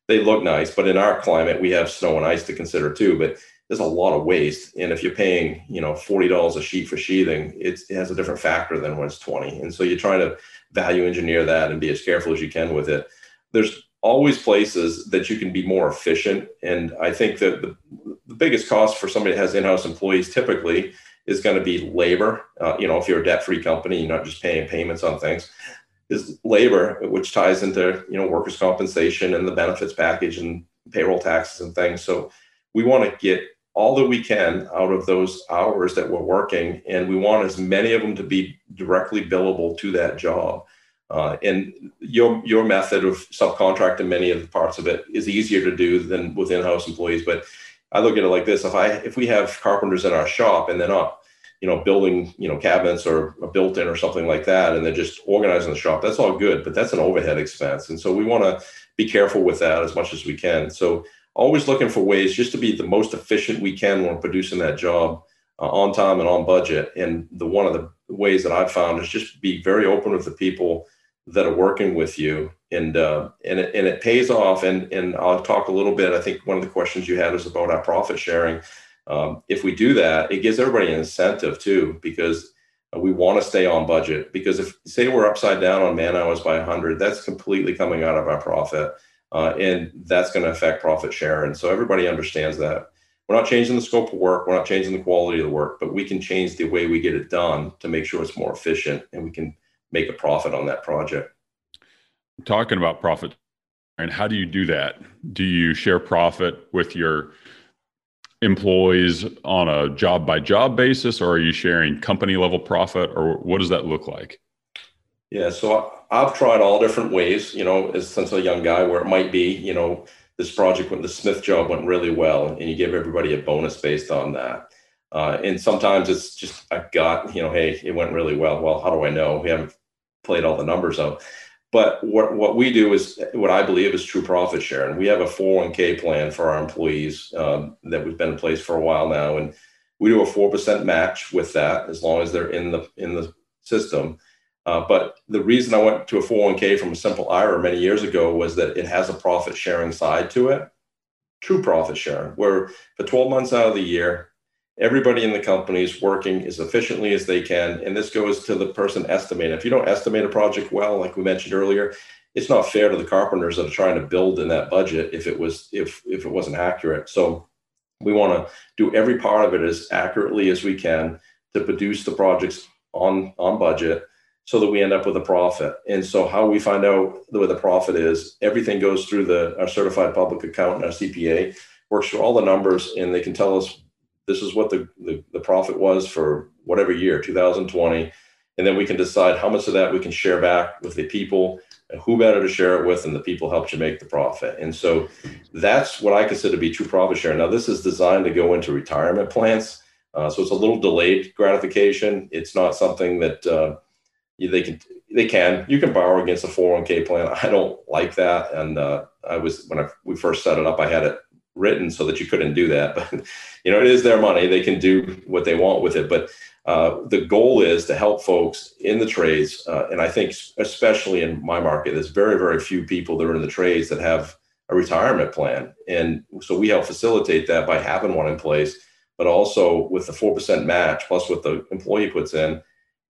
they look nice, but in our climate, we have snow and ice to consider too. But there's a lot of waste. And if you're paying, you know, $40 a sheet for sheathing, it has a different factor than when it's 20. And so you're trying to value engineer that and be as careful as you can with it. There's always places that you can be more efficient. And I think that the, the biggest cost for somebody that has in-house employees typically is going to be labor. Uh, you know, if you're a debt-free company, you're not just paying payments on things, is labor, which ties into, you know, workers' compensation and the benefits package and payroll taxes and things. So we want to get all that we can out of those hours that we're working, and we want as many of them to be directly billable to that job. Uh, and your your method of subcontracting many of the parts of it is easier to do than with in-house employees. But I look at it like this: if I if we have carpenters in our shop and they're not, you know, building you know cabinets or a built-in or something like that, and they're just organizing the shop, that's all good. But that's an overhead expense, and so we want to be careful with that as much as we can. So always looking for ways just to be the most efficient we can when producing that job uh, on time and on budget. And the one of the ways that I've found is just be very open with the people that are working with you, and uh, and it, and it pays off. And and I'll talk a little bit. I think one of the questions you had was about our profit sharing. Um, if we do that, it gives everybody an incentive too, because we want to stay on budget. Because if say we're upside down on man hours by 100, that's completely coming out of our profit uh, and that's going to affect profit share. And so everybody understands that. We're not changing the scope of work, we're not changing the quality of the work, but we can change the way we get it done to make sure it's more efficient and we can make a profit on that project. Talking about profit, and how do you do that? Do you share profit with your employees on a job by job basis, or are you sharing company level profit, or what does that look like? Yeah, so I've tried all different ways, you know, as since a young guy, where it might be, you know, this project went, the Smith job went really well, and you give everybody a bonus based on that. Uh, and sometimes it's just a gut, you know, hey, it went really well. Well, how do I know? We haven't played all the numbers out. But what, what we do is what I believe is true profit sharing. We have a 401k plan for our employees um, that we've been in place for a while now, and we do a four percent match with that as long as they're in the in the system. Uh, but the reason I went to a 401k from a simple IRA many years ago was that it has a profit sharing side to it, true profit sharing, where for 12 months out of the year, everybody in the company is working as efficiently as they can. And this goes to the person estimating. If you don't estimate a project well, like we mentioned earlier, it's not fair to the carpenters that are trying to build in that budget if it was if if it wasn't accurate. So we want to do every part of it as accurately as we can to produce the projects on on budget so that we end up with a profit. And so how we find out what the profit is, everything goes through the our certified public accountant, our CPA, works through all the numbers, and they can tell us this is what the, the, the profit was for whatever year, 2020. And then we can decide how much of that we can share back with the people and who better to share it with and the people helped you make the profit. And so that's what I consider to be true profit share. Now, this is designed to go into retirement plans. Uh, so it's a little delayed gratification. It's not something that uh, they can they can you can borrow against a 401k plan. I don't like that, and uh, I was when I, we first set it up, I had it written so that you couldn't do that. But you know, it is their money; they can do what they want with it. But uh, the goal is to help folks in the trades, uh, and I think especially in my market, there's very very few people that are in the trades that have a retirement plan, and so we help facilitate that by having one in place, but also with the four percent match plus what the employee puts in.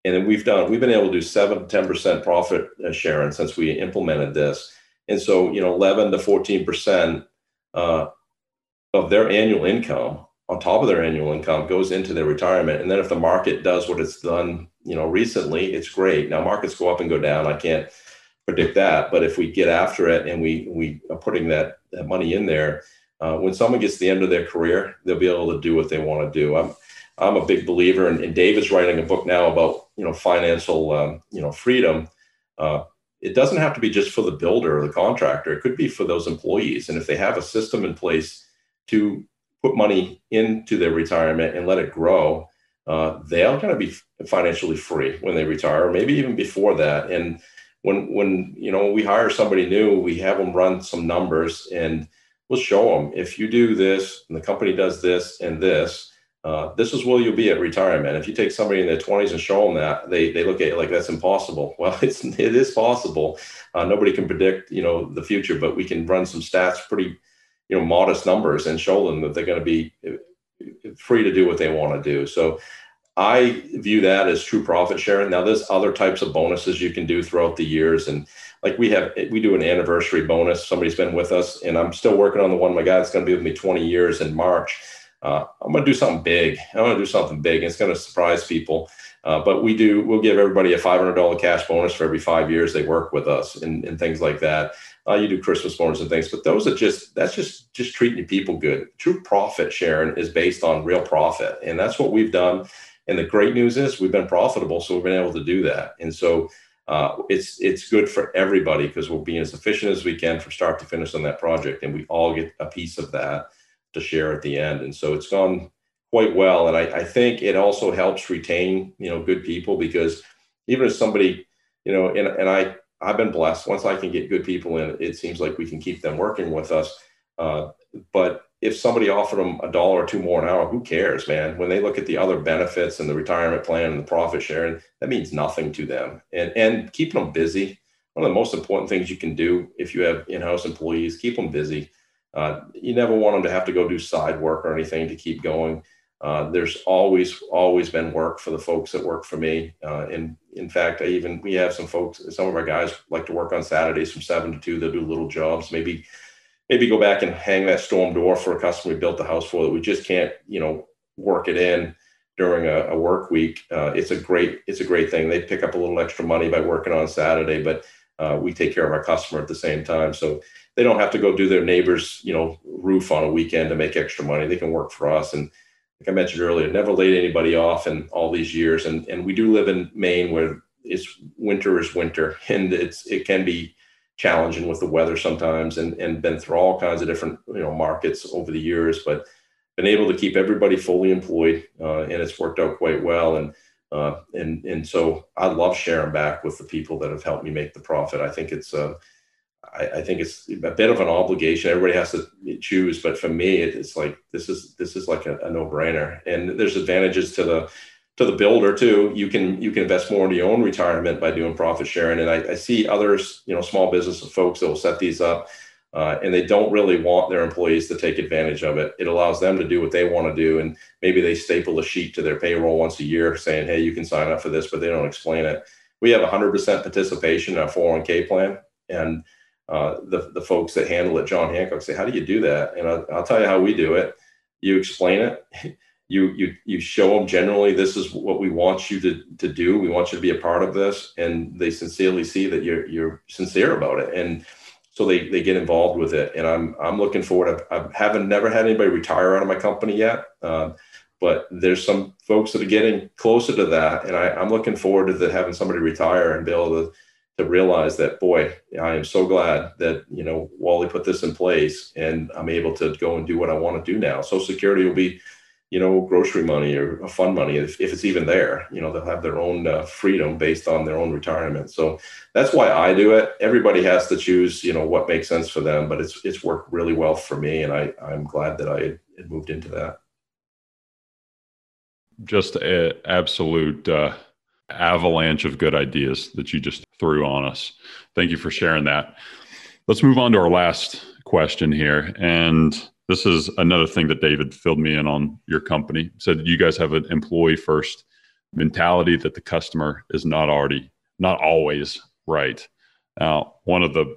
And then we've done, we've been able to do seven, to 10% profit uh, sharing since we implemented this. And so, you know, 11 to 14% uh, of their annual income on top of their annual income goes into their retirement. And then if the market does what it's done, you know, recently, it's great. Now markets go up and go down. I can't predict that, but if we get after it and we we are putting that, that money in there, uh, when someone gets to the end of their career, they'll be able to do what they want to do. I'm I'm a big believer, and, and Dave is writing a book now about you know financial um, you know freedom. Uh, it doesn't have to be just for the builder or the contractor. It could be for those employees, and if they have a system in place to put money into their retirement and let it grow, uh, they're going to be financially free when they retire, or maybe even before that. And when when you know we hire somebody new, we have them run some numbers, and we'll show them if you do this, and the company does this and this. Uh, this is where you'll be at retirement. If you take somebody in their 20s and show them that, they, they look at it like that's impossible. Well, it's it is possible. Uh, nobody can predict you know the future, but we can run some stats, pretty you know modest numbers, and show them that they're going to be uh, free to do what they want to do. So I view that as true profit sharing. Now, there's other types of bonuses you can do throughout the years, and like we have, we do an anniversary bonus. Somebody's been with us, and I'm still working on the one. My guy that's going to be with me 20 years in March uh, I'm going to do something big. I'm going to do something big. It's going to surprise people. Uh, but we do, we'll give everybody a $500 cash bonus for every five years they work with us and, and things like that. Uh, you do Christmas bonus and things, but those are just, that's just, just treating people good. True profit sharing is based on real profit. And that's what we've done. And the great news is we've been profitable. So we've been able to do that. And so uh, it's it's good for everybody because we're being as efficient as we can from start to finish on that project, and we all get a piece of that to share at the end. And so it's gone quite well. And I, I think it also helps retain, you know, good people because even if somebody, you know, and, and I, I've been blessed. Once I can get good people in, it seems like we can keep them working with us. Uh, but if somebody offered them a dollar or two more an hour, who cares, man? When they look at the other benefits and the retirement plan and the profit sharing, that means nothing to them. And and keeping them busy, one of the most important things you can do if you have in-house employees, keep them busy. Uh, you never want them to have to go do side work or anything to keep going. Uh, there's always always been work for the folks that work for me. Uh, and in fact, I even we have some folks. Some of our guys like to work on Saturdays from seven to two. They'll do little jobs. Maybe maybe go back and hang that storm door for a customer we built the house for that we just can't you know work it in during a, a work week. Uh, it's a great it's a great thing. They pick up a little extra money by working on Saturday, but uh, we take care of our customer at the same time. So they don't have to go do their neighbor's, you know, roof on a weekend to make extra money. They can work for us. And like I mentioned earlier, never laid anybody off in all these years. And and we do live in Maine where it's winter is winter, and it's it can be challenging with the weather sometimes, and and been through all kinds of different you know markets over the years, but been able to keep everybody fully employed, uh, and it's worked out quite well. And uh, and and so I love sharing back with the people that have helped me make the profit. I think it's uh, I, I, think it's a bit of an obligation. Everybody has to choose, but for me, it's like this is this is like a, a no brainer. And there's advantages to the to the builder too. You can you can invest more into your own retirement by doing profit sharing. And I, I see others, you know, small business folks that will set these up. Uh, and they don't really want their employees to take advantage of it. It allows them to do what they want to do, and maybe they staple a sheet to their payroll once a year saying, "Hey, you can sign up for this," but they don't explain it. We have 100% participation in our 401k plan, and uh, the, the folks that handle it, John Hancock, say, How do you do that? And I'll, I'll, tell you how we do it. You explain it, you you you show them generally this is what we want you to to do. We want you to be a part of this, and they sincerely see that you're you're sincere about it, and so they they get involved with it. And I'm I'm looking forward. I, I haven't never had anybody retire out of my company yet. Uh, but there's some folks that are getting closer to that, and I, am looking forward to the, having somebody retire and be able to to realize that boy, I am so glad that you know Wally put this in place, and I'm able to go and do what I want to do now. Social Security will be, you know, grocery money or fund money if, if it's even there. You know, they'll have their own uh, freedom based on their own retirement. So that's why I do it. Everybody has to choose, you know, what makes sense for them, but it's it's worked really well for me, and I I'm glad that I had moved into that just an absolute uh, avalanche of good ideas that you just threw on us. Thank you for sharing that. Let's move on to our last question here. And this is another thing that David filled me in on your company. He said you guys have an employee first mentality that the customer is not already, not always right. Now, one of the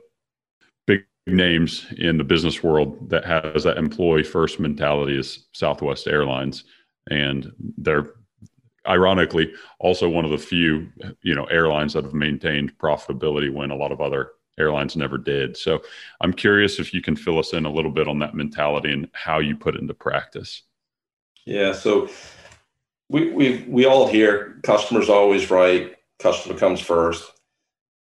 big names in the business world that has that employee first mentality is Southwest Airlines and they're ironically also one of the few you know airlines that have maintained profitability when a lot of other airlines never did. So i'm curious if you can fill us in a little bit on that mentality and how you put it into practice. Yeah so we we we all hear customers always right customer comes first.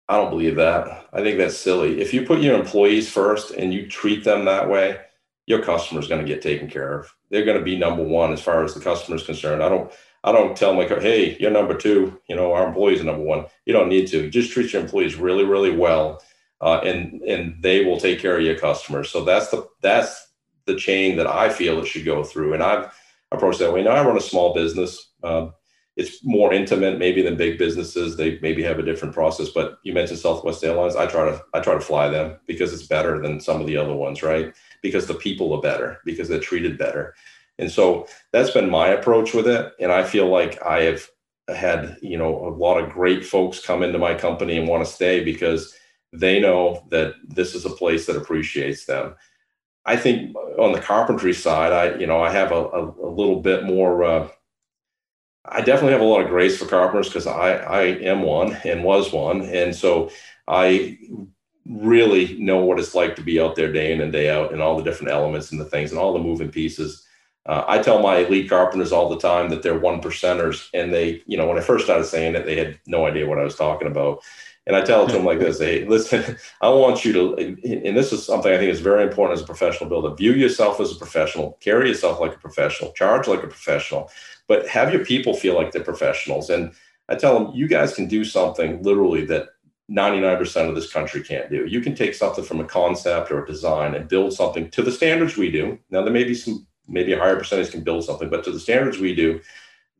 I don't believe that. I think that's silly. If you put your employees first and you treat them that way your customer is going to get taken care of. They're going to be number one as far as the customer is concerned. I don't I don't tell them like, hey, you're number two. You know, our employees are number one. You don't need to. Just treat your employees really, really well, uh, and and they will take care of your customers. So that's the that's the chain that I feel it should go through. And I've approached that way. Now I run a small business. Um, it's more intimate maybe than big businesses. They maybe have a different process. But you mentioned Southwest Airlines. I try to I try to fly them because it's better than some of the other ones, right? Because the people are better, because they're treated better. And so that's been my approach with it. And I feel like I have had, you know, a lot of great folks come into my company and want to stay because they know that this is a place that appreciates them. I think on the carpentry side, I, you know, I have a, a, a little bit more uh, I definitely have a lot of grace for carpenters because I, I am one and was one. And so I really know what it's like to be out there day in and day out and all the different elements and the things and all the moving pieces. Uh, I tell my elite carpenters all the time that they're one percenters. And they, you know, when I first started saying it, they had no idea what I was talking about. And I tell it to them like this Hey, listen, I want you to, and this is something I think is very important as a professional builder view yourself as a professional, carry yourself like a professional, charge like a professional but have your people feel like they're professionals. And I tell them, you guys can do something literally that 99% of this country can't do. You can take something from a concept or a design and build something to the standards we do. Now, there may be some, maybe a higher percentage can build something, but to the standards we do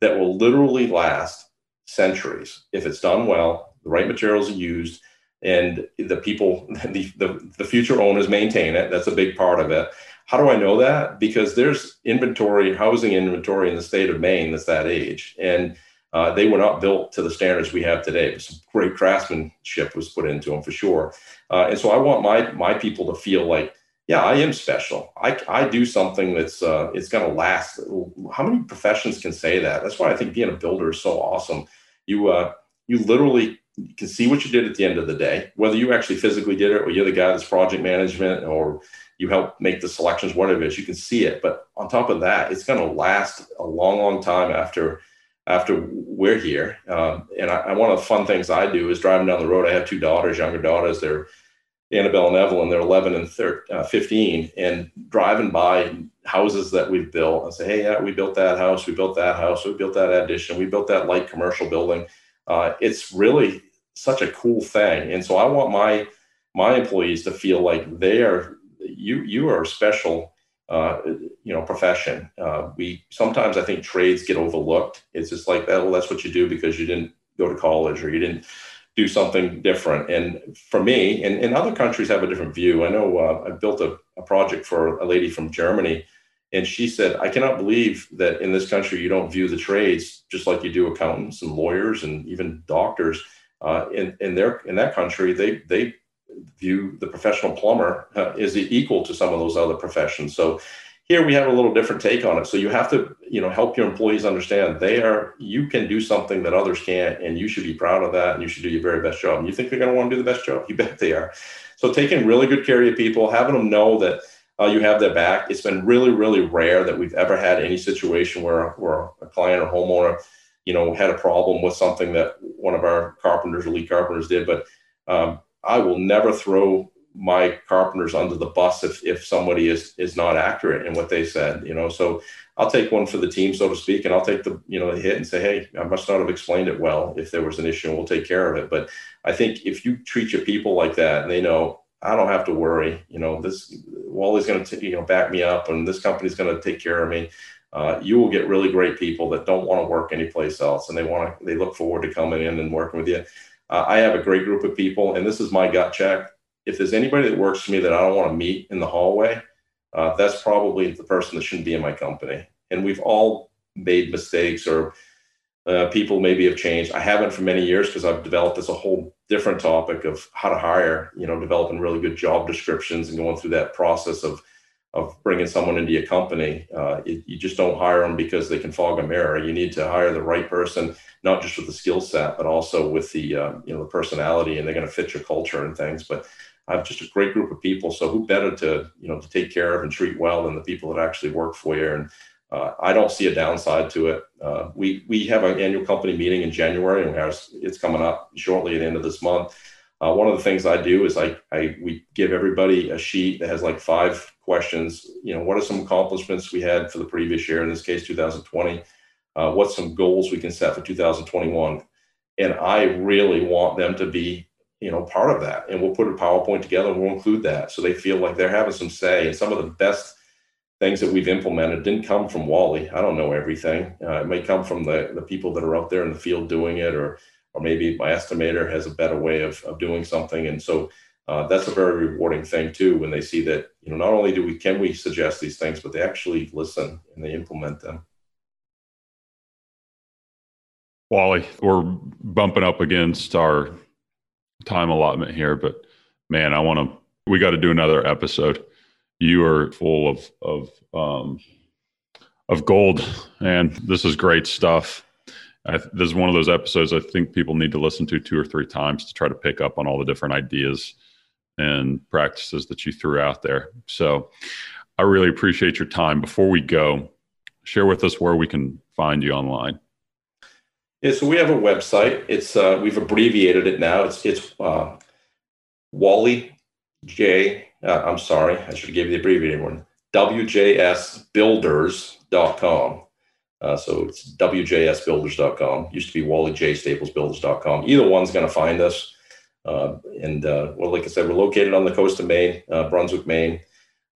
that will literally last centuries if it's done well, the right materials are used, and the people, the, the, the future owners maintain it. That's a big part of it. How do I know that? Because there's inventory, housing inventory in the state of Maine that's that age. And uh, they were not built to the standards we have today. Some great craftsmanship was put into them for sure. Uh, and so I want my my people to feel like, yeah, I am special. I, I do something that's uh, it's going to last. How many professions can say that? That's why I think being a builder is so awesome. You uh, you literally can see what you did at the end of the day, whether you actually physically did it or you're the guy that's project management or you help make the selections, whatever it is, you can see it. But on top of that, it's going to last a long, long time after after we're here. Um, and I, I, one of the fun things I do is driving down the road. I have two daughters, younger daughters. They're Annabelle and Evelyn. They're 11 and 13, uh, 15, and driving by houses that we've built. and say, hey, yeah, we built that house. We built that house. We built that addition. We built that light commercial building. Uh, it's really such a cool thing. And so I want my my employees to feel like they are you you are a special uh, you know profession. Uh, we sometimes I think trades get overlooked. It's just like that. Well, that's what you do because you didn't go to college or you didn't do something different. And for me, and, and other countries have a different view. I know uh, I built a, a project for a lady from Germany, and she said, "I cannot believe that in this country you don't view the trades just like you do accountants and lawyers and even doctors." Uh, in in their in that country, they they view the professional plumber uh, is equal to some of those other professions. So here we have a little different take on it. So you have to, you know, help your employees understand they are, you can do something that others can't, and you should be proud of that, and you should do your very best job. And you think they're going to want to do the best job? You bet they are. So taking really good care of your people, having them know that uh, you have their back. It's been really, really rare that we've ever had any situation where, where a client or homeowner, you know, had a problem with something that one of our carpenters or lead carpenters did. But um, I will never throw my carpenters under the bus if, if somebody is is not accurate in what they said you know? So i'll take one for the team so to speak and i'll take the you know the hit and say hey i must not have explained it well if there was an issue we'll take care of it. But i think if you treat your people like that and they know i don't have to worry you know this wally's going to you know back me up and this company's going to take care of me uh, you will get really great people that don't want to work anyplace else and they want to they look forward to coming in and working with you. Uh, i have a great group of people and this is my gut check if there's anybody that works for me that I don't want to meet in the hallway, uh, that's probably the person that shouldn't be in my company. And we've all made mistakes or uh, people maybe have changed. I haven't for many years because I've developed this a whole different topic of how to hire, you know, developing really good job descriptions and going through that process of of bringing someone into your company. Uh, it, you just don't hire them because they can fog a mirror. You need to hire the right person, not just with the skill set, but also with the uh, you know the personality, and they're going to fit your culture and things. But I have just a great group of people. So who better to you know to take care of and treat well than the people that actually work for you? And uh, I don't see a downside to it. Uh, we we have an annual company meeting in January, and it's coming up shortly at the end of this month. Uh, one of the things I do is I, I we give everybody a sheet that has like five questions. You know, what are some accomplishments we had for the previous year? In this case, 2020. Uh, what's some goals we can set for 2021? And I really want them to be you know, part of that. And we'll put a PowerPoint together and we'll include that. So they feel like they're having some say. And some of the best things that we've implemented didn't come from Wally. I don't know everything. Uh, it may come from the, the people that are out there in the field doing it, or or maybe my estimator has a better way of, of doing something. And so uh, that's a very rewarding thing too when they see that you know not only do we can we suggest these things, but they actually listen and they implement them. Wally, we're bumping up against our time allotment here, but man, I want to. We got to do another episode. You are full of of um, of gold, and this is great stuff. I, this is one of those episodes I think people need to listen to two or three times to try to pick up on all the different ideas and practices that you threw out there. So, I really appreciate your time. Before we go, share with us where we can find you online. Yeah, so we have a website. It's uh, we've abbreviated it now. It's it's uh, Wally J. Uh, I'm sorry, I should gave you the abbreviated one. WJSBuilders.com. Uh, so it's WJSBuilders.com. Used to be WallyJStaplesBuilders.com. Either one's going to find us. Uh, and uh, well, like I said, we're located on the coast of Maine, uh, Brunswick, Maine.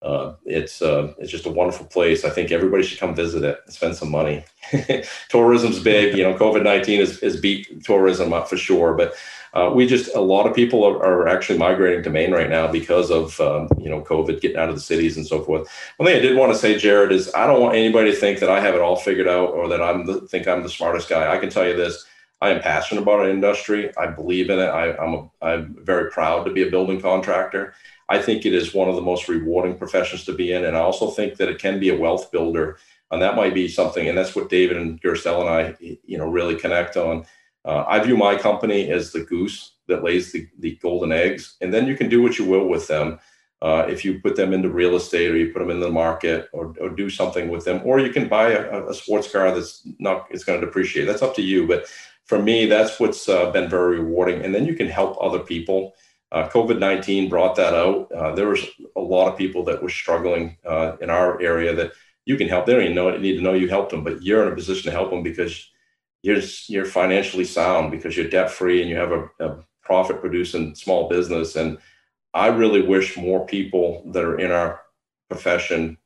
Uh, it's uh, it's just a wonderful place. I think everybody should come visit it and spend some money. Tourism's big, you know. COVID nineteen has, has beat tourism up for sure, but uh, we just a lot of people are, are, actually migrating to Maine right now because of um, you know COVID getting out of the cities and so forth. One thing I did want to say, Jared, is I don't want anybody to think that I have it all figured out or that I'm the, think I'm the smartest guy. I can tell you this. I am passionate about our industry. I believe in it. I, I'm a, I'm very proud to be a building contractor I think it is one of the most rewarding professions to be in. And I also think that it can be a wealth builder. And that might be something, and that's what David and Gerstel and I, you know, really connect on. Uh, I view my company as the goose that lays the, the golden eggs, and then you can do what you will with them. Uh, if you put them into real estate or you put them in the market or, or do something with them, or you can buy a, a sports car that's not, it's going to depreciate. That's up to you. But for me, that's what's uh, been very rewarding. And then you can help other people. Uh, COVID 19 brought that out. Uh, there was a lot of people that were struggling uh, in our area that you can help. They don't even know, need to know you helped them, but you're in a position to help them because you're, you're financially sound, because you're debt free and you have a, a profit producing small business. And I really wish more people that are in our profession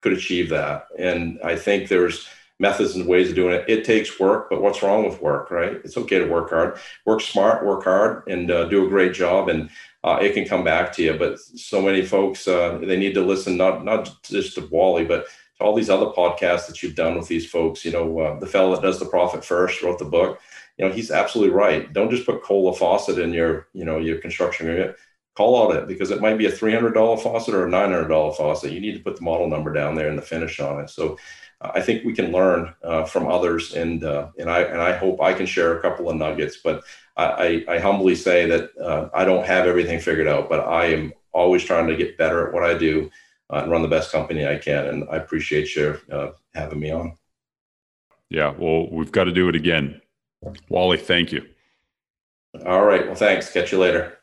could achieve that. And I think there's, methods and ways of doing it. It takes work, but what's wrong with work, right? It's okay to work hard, work smart, work hard, and uh, do a great job, and uh, it can come back to you. But so many folks, uh, they need to listen not not just to Wally, but to all these other podcasts that you've done with these folks. You know, uh, the fellow that does the profit first wrote the book. You know, he's absolutely right. Don't just put coal or faucet in your, you know, your construction unit call out it because it might be a $300 faucet or a $900 faucet. You need to put the model number down there and the finish on it. So I think we can learn uh, from others, and uh, and I and I hope I can share a couple of nuggets. But I, I, I humbly say that uh, I don't have everything figured out, but I am always trying to get better at what I do uh, and run the best company I can. And I appreciate you uh, having me on. Yeah, well, we've got to do it again. Wally, thank you. All right. Well, thanks. Catch you later.